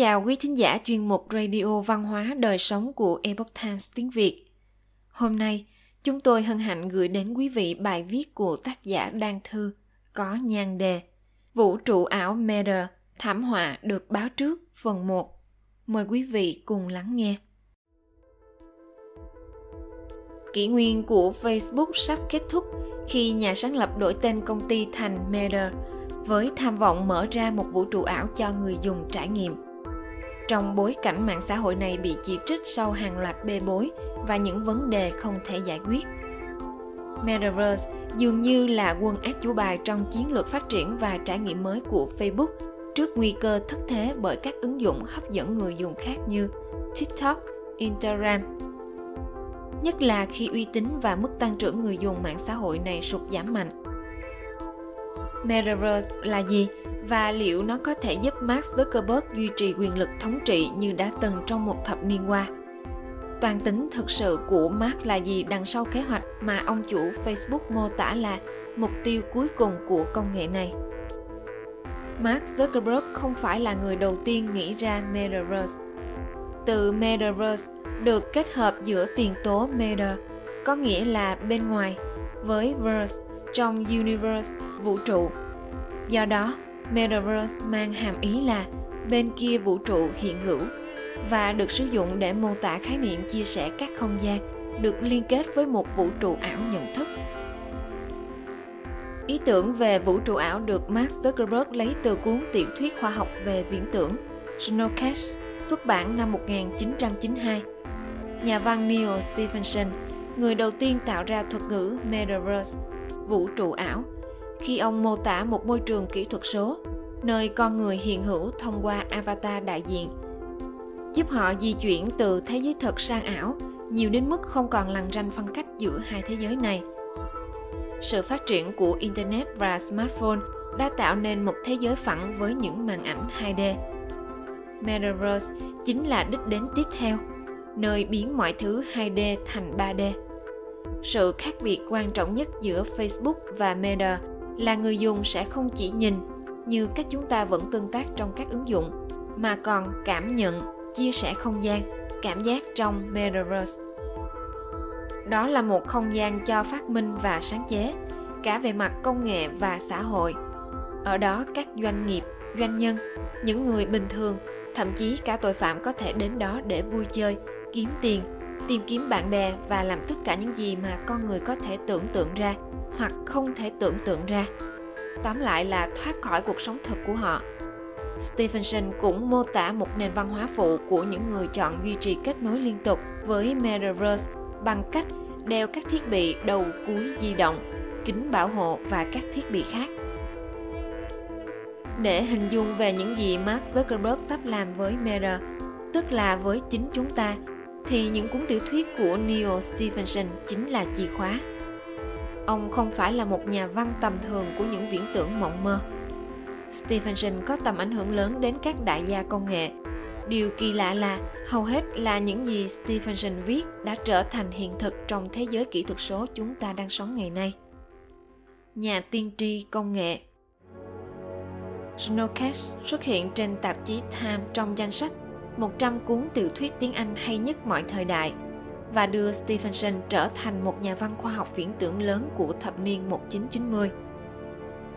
chào quý thính giả chuyên mục Radio Văn hóa Đời Sống của Epoch Times tiếng Việt. Hôm nay, chúng tôi hân hạnh gửi đến quý vị bài viết của tác giả Đan Thư có nhan đề Vũ trụ ảo Matter, thảm họa được báo trước phần 1. Mời quý vị cùng lắng nghe. Kỷ nguyên của Facebook sắp kết thúc khi nhà sáng lập đổi tên công ty thành Matter với tham vọng mở ra một vũ trụ ảo cho người dùng trải nghiệm. Trong bối cảnh mạng xã hội này bị chỉ trích sau hàng loạt bê bối và những vấn đề không thể giải quyết. Metaverse dường như là quân ác chủ bài trong chiến lược phát triển và trải nghiệm mới của Facebook trước nguy cơ thất thế bởi các ứng dụng hấp dẫn người dùng khác như TikTok, Instagram. Nhất là khi uy tín và mức tăng trưởng người dùng mạng xã hội này sụt giảm mạnh. Metaverse là gì và liệu nó có thể giúp Mark Zuckerberg duy trì quyền lực thống trị như đã từng trong một thập niên qua? Toàn tính thực sự của Mark là gì đằng sau kế hoạch mà ông chủ Facebook mô tả là mục tiêu cuối cùng của công nghệ này? Mark Zuckerberg không phải là người đầu tiên nghĩ ra Metaverse. Từ Metaverse được kết hợp giữa tiền tố Meta, có nghĩa là bên ngoài, với verse trong universe, vũ trụ. Do đó, Metaverse mang hàm ý là bên kia vũ trụ hiện hữu và được sử dụng để mô tả khái niệm chia sẻ các không gian được liên kết với một vũ trụ ảo nhận thức. Ý tưởng về vũ trụ ảo được Mark Zuckerberg lấy từ cuốn tiểu thuyết khoa học về viễn tưởng Snowcast xuất bản năm 1992. Nhà văn Neil Stephenson, người đầu tiên tạo ra thuật ngữ Metaverse, vũ trụ ảo, khi ông mô tả một môi trường kỹ thuật số nơi con người hiện hữu thông qua avatar đại diện giúp họ di chuyển từ thế giới thật sang ảo nhiều đến mức không còn lằn ranh phân cách giữa hai thế giới này sự phát triển của internet và smartphone đã tạo nên một thế giới phẳng với những màn ảnh 2D. Metaverse chính là đích đến tiếp theo, nơi biến mọi thứ 2D thành 3D. Sự khác biệt quan trọng nhất giữa Facebook và Meta là người dùng sẽ không chỉ nhìn như cách chúng ta vẫn tương tác trong các ứng dụng, mà còn cảm nhận, chia sẻ không gian, cảm giác trong metaverse. Đó là một không gian cho phát minh và sáng chế, cả về mặt công nghệ và xã hội. Ở đó, các doanh nghiệp, doanh nhân, những người bình thường, thậm chí cả tội phạm có thể đến đó để vui chơi, kiếm tiền, tìm kiếm bạn bè và làm tất cả những gì mà con người có thể tưởng tượng ra hoặc không thể tưởng tượng ra. Tóm lại là thoát khỏi cuộc sống thực của họ. Stephenson cũng mô tả một nền văn hóa phụ của những người chọn duy trì kết nối liên tục với Metaverse bằng cách đeo các thiết bị đầu cuối di động, kính bảo hộ và các thiết bị khác. Để hình dung về những gì Mark Zuckerberg sắp làm với Meta, tức là với chính chúng ta, thì những cuốn tiểu thuyết của Neil Stephenson chính là chìa khóa. Ông không phải là một nhà văn tầm thường của những viễn tưởng mộng mơ. Stephenson có tầm ảnh hưởng lớn đến các đại gia công nghệ. Điều kỳ lạ là, hầu hết là những gì Stephenson viết đã trở thành hiện thực trong thế giới kỹ thuật số chúng ta đang sống ngày nay. Nhà tiên tri công nghệ Snowcast xuất hiện trên tạp chí Time trong danh sách 100 cuốn tiểu thuyết tiếng Anh hay nhất mọi thời đại – và đưa Stephenson trở thành một nhà văn khoa học viễn tưởng lớn của thập niên 1990.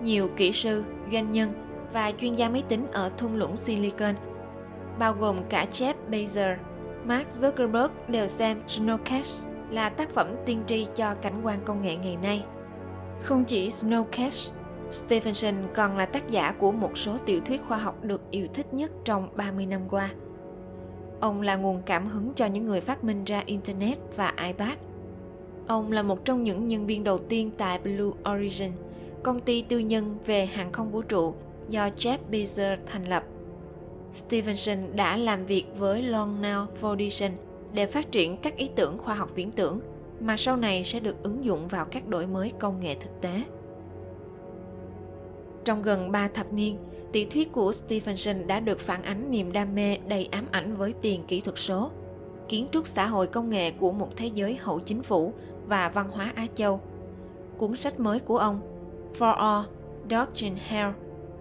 Nhiều kỹ sư, doanh nhân và chuyên gia máy tính ở thung lũng Silicon, bao gồm cả Jeff Bezos, Mark Zuckerberg đều xem Snowcast là tác phẩm tiên tri cho cảnh quan công nghệ ngày nay. Không chỉ Snowcast, Stephenson còn là tác giả của một số tiểu thuyết khoa học được yêu thích nhất trong 30 năm qua – Ông là nguồn cảm hứng cho những người phát minh ra Internet và iPad. Ông là một trong những nhân viên đầu tiên tại Blue Origin, công ty tư nhân về hàng không vũ trụ do Jeff Bezos thành lập. Stevenson đã làm việc với Long Now Foundation để phát triển các ý tưởng khoa học viễn tưởng mà sau này sẽ được ứng dụng vào các đổi mới công nghệ thực tế. Trong gần 3 thập niên, Tỷ thuyết của Stephenson đã được phản ánh niềm đam mê đầy ám ảnh với tiền kỹ thuật số, kiến trúc xã hội công nghệ của một thế giới hậu chính phủ và văn hóa Á Châu. Cuốn sách mới của ông, For All, Doctrine Hell,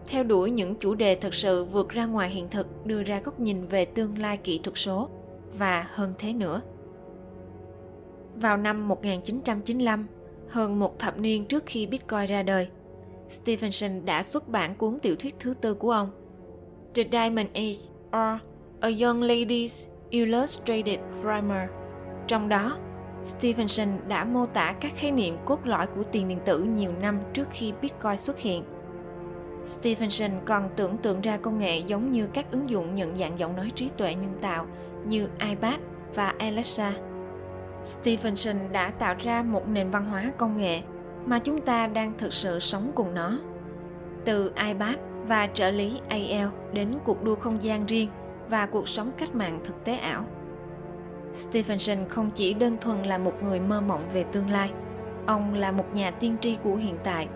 theo đuổi những chủ đề thật sự vượt ra ngoài hiện thực đưa ra góc nhìn về tương lai kỹ thuật số và hơn thế nữa. Vào năm 1995, hơn một thập niên trước khi Bitcoin ra đời, Stevenson đã xuất bản cuốn tiểu thuyết thứ tư của ông, The Diamond Age or A Young Lady's Illustrated Primer. Trong đó, Stevenson đã mô tả các khái niệm cốt lõi của tiền điện tử nhiều năm trước khi Bitcoin xuất hiện. Stevenson còn tưởng tượng ra công nghệ giống như các ứng dụng nhận dạng giọng nói trí tuệ nhân tạo như iPad và Alexa. Stevenson đã tạo ra một nền văn hóa công nghệ mà chúng ta đang thực sự sống cùng nó. Từ iPad và trợ lý AL đến cuộc đua không gian riêng và cuộc sống cách mạng thực tế ảo. Stephenson không chỉ đơn thuần là một người mơ mộng về tương lai, ông là một nhà tiên tri của hiện tại,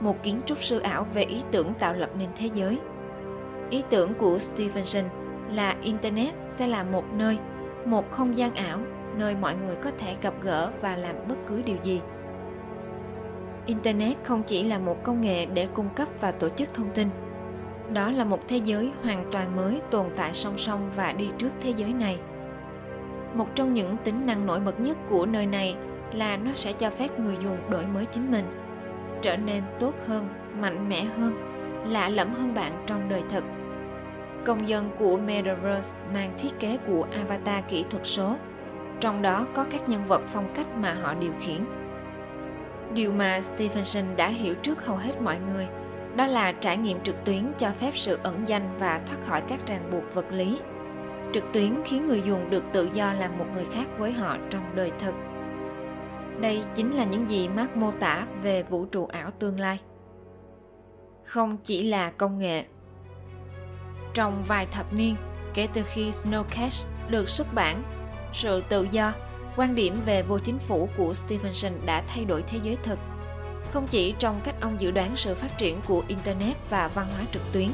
một kiến trúc sư ảo về ý tưởng tạo lập nên thế giới. Ý tưởng của Stephenson là Internet sẽ là một nơi, một không gian ảo nơi mọi người có thể gặp gỡ và làm bất cứ điều gì. Internet không chỉ là một công nghệ để cung cấp và tổ chức thông tin. Đó là một thế giới hoàn toàn mới tồn tại song song và đi trước thế giới này. Một trong những tính năng nổi bật nhất của nơi này là nó sẽ cho phép người dùng đổi mới chính mình, trở nên tốt hơn, mạnh mẽ hơn, lạ lẫm hơn bạn trong đời thực công dân của Metaverse mang thiết kế của avatar kỹ thuật số, trong đó có các nhân vật phong cách mà họ điều khiển. Điều mà Stevenson đã hiểu trước hầu hết mọi người đó là trải nghiệm trực tuyến cho phép sự ẩn danh và thoát khỏi các ràng buộc vật lý. Trực tuyến khiến người dùng được tự do làm một người khác với họ trong đời thực. Đây chính là những gì Mark mô tả về vũ trụ ảo tương lai. Không chỉ là công nghệ trong vài thập niên kể từ khi Snowcash được xuất bản. Sự tự do, quan điểm về vô chính phủ của Stevenson đã thay đổi thế giới thực, không chỉ trong cách ông dự đoán sự phát triển của Internet và văn hóa trực tuyến,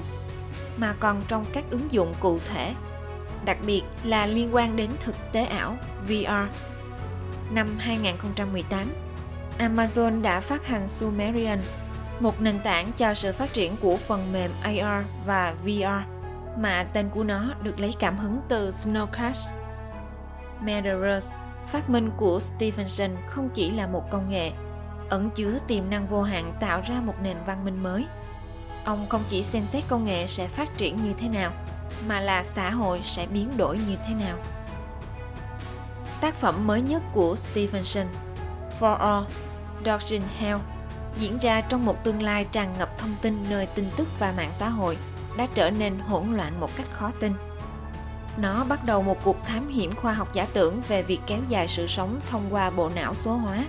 mà còn trong các ứng dụng cụ thể, đặc biệt là liên quan đến thực tế ảo VR. Năm 2018, Amazon đã phát hành Sumerian, một nền tảng cho sự phát triển của phần mềm AR và VR mà tên của nó được lấy cảm hứng từ Snow Crash. Metaverse, phát minh của Stevenson không chỉ là một công nghệ, ẩn chứa tiềm năng vô hạn tạo ra một nền văn minh mới. Ông không chỉ xem xét công nghệ sẽ phát triển như thế nào, mà là xã hội sẽ biến đổi như thế nào. Tác phẩm mới nhất của Stevenson, For All, Dodging Hell, diễn ra trong một tương lai tràn ngập thông tin nơi tin tức và mạng xã hội – đã trở nên hỗn loạn một cách khó tin. Nó bắt đầu một cuộc thám hiểm khoa học giả tưởng về việc kéo dài sự sống thông qua bộ não số hóa.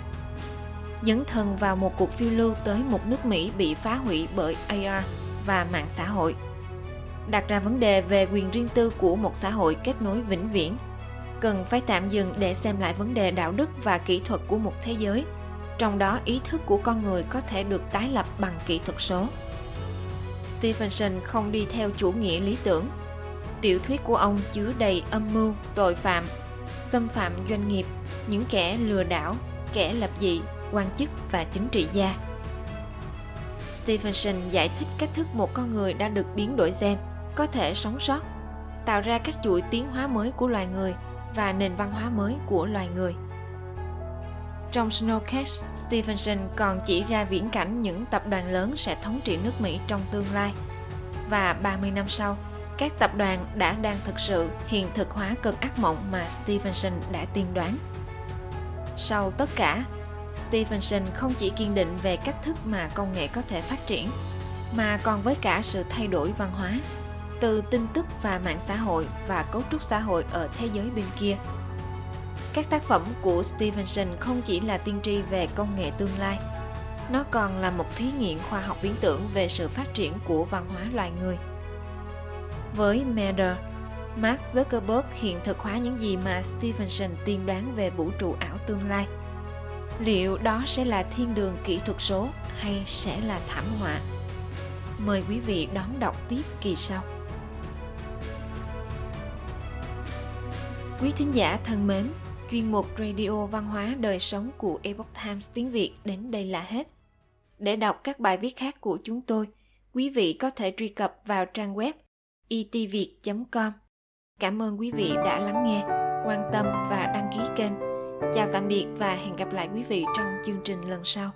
Dấn thân vào một cuộc phiêu lưu tới một nước Mỹ bị phá hủy bởi AR và mạng xã hội. Đặt ra vấn đề về quyền riêng tư của một xã hội kết nối vĩnh viễn, cần phải tạm dừng để xem lại vấn đề đạo đức và kỹ thuật của một thế giới, trong đó ý thức của con người có thể được tái lập bằng kỹ thuật số. Stevenson không đi theo chủ nghĩa lý tưởng. Tiểu thuyết của ông chứa đầy âm mưu, tội phạm, xâm phạm doanh nghiệp, những kẻ lừa đảo, kẻ lập dị, quan chức và chính trị gia. Stevenson giải thích cách thức một con người đã được biến đổi gen, có thể sống sót, tạo ra các chuỗi tiến hóa mới của loài người và nền văn hóa mới của loài người. Trong Snowcash, Stevenson còn chỉ ra viễn cảnh những tập đoàn lớn sẽ thống trị nước Mỹ trong tương lai. Và 30 năm sau, các tập đoàn đã đang thực sự hiện thực hóa cơn ác mộng mà Stevenson đã tiên đoán. Sau tất cả, Stevenson không chỉ kiên định về cách thức mà công nghệ có thể phát triển, mà còn với cả sự thay đổi văn hóa, từ tin tức và mạng xã hội và cấu trúc xã hội ở thế giới bên kia – các tác phẩm của Stevenson không chỉ là tiên tri về công nghệ tương lai, nó còn là một thí nghiệm khoa học viễn tưởng về sự phát triển của văn hóa loài người. Với Matter, Mark Zuckerberg hiện thực hóa những gì mà Stevenson tiên đoán về vũ trụ ảo tương lai. Liệu đó sẽ là thiên đường kỹ thuật số hay sẽ là thảm họa? Mời quý vị đón đọc tiếp kỳ sau. Quý thính giả thân mến, chuyên mục Radio Văn hóa Đời Sống của Epoch Times tiếng Việt đến đây là hết. Để đọc các bài viết khác của chúng tôi, quý vị có thể truy cập vào trang web itviet.com. Cảm ơn quý vị đã lắng nghe, quan tâm và đăng ký kênh. Chào tạm biệt và hẹn gặp lại quý vị trong chương trình lần sau.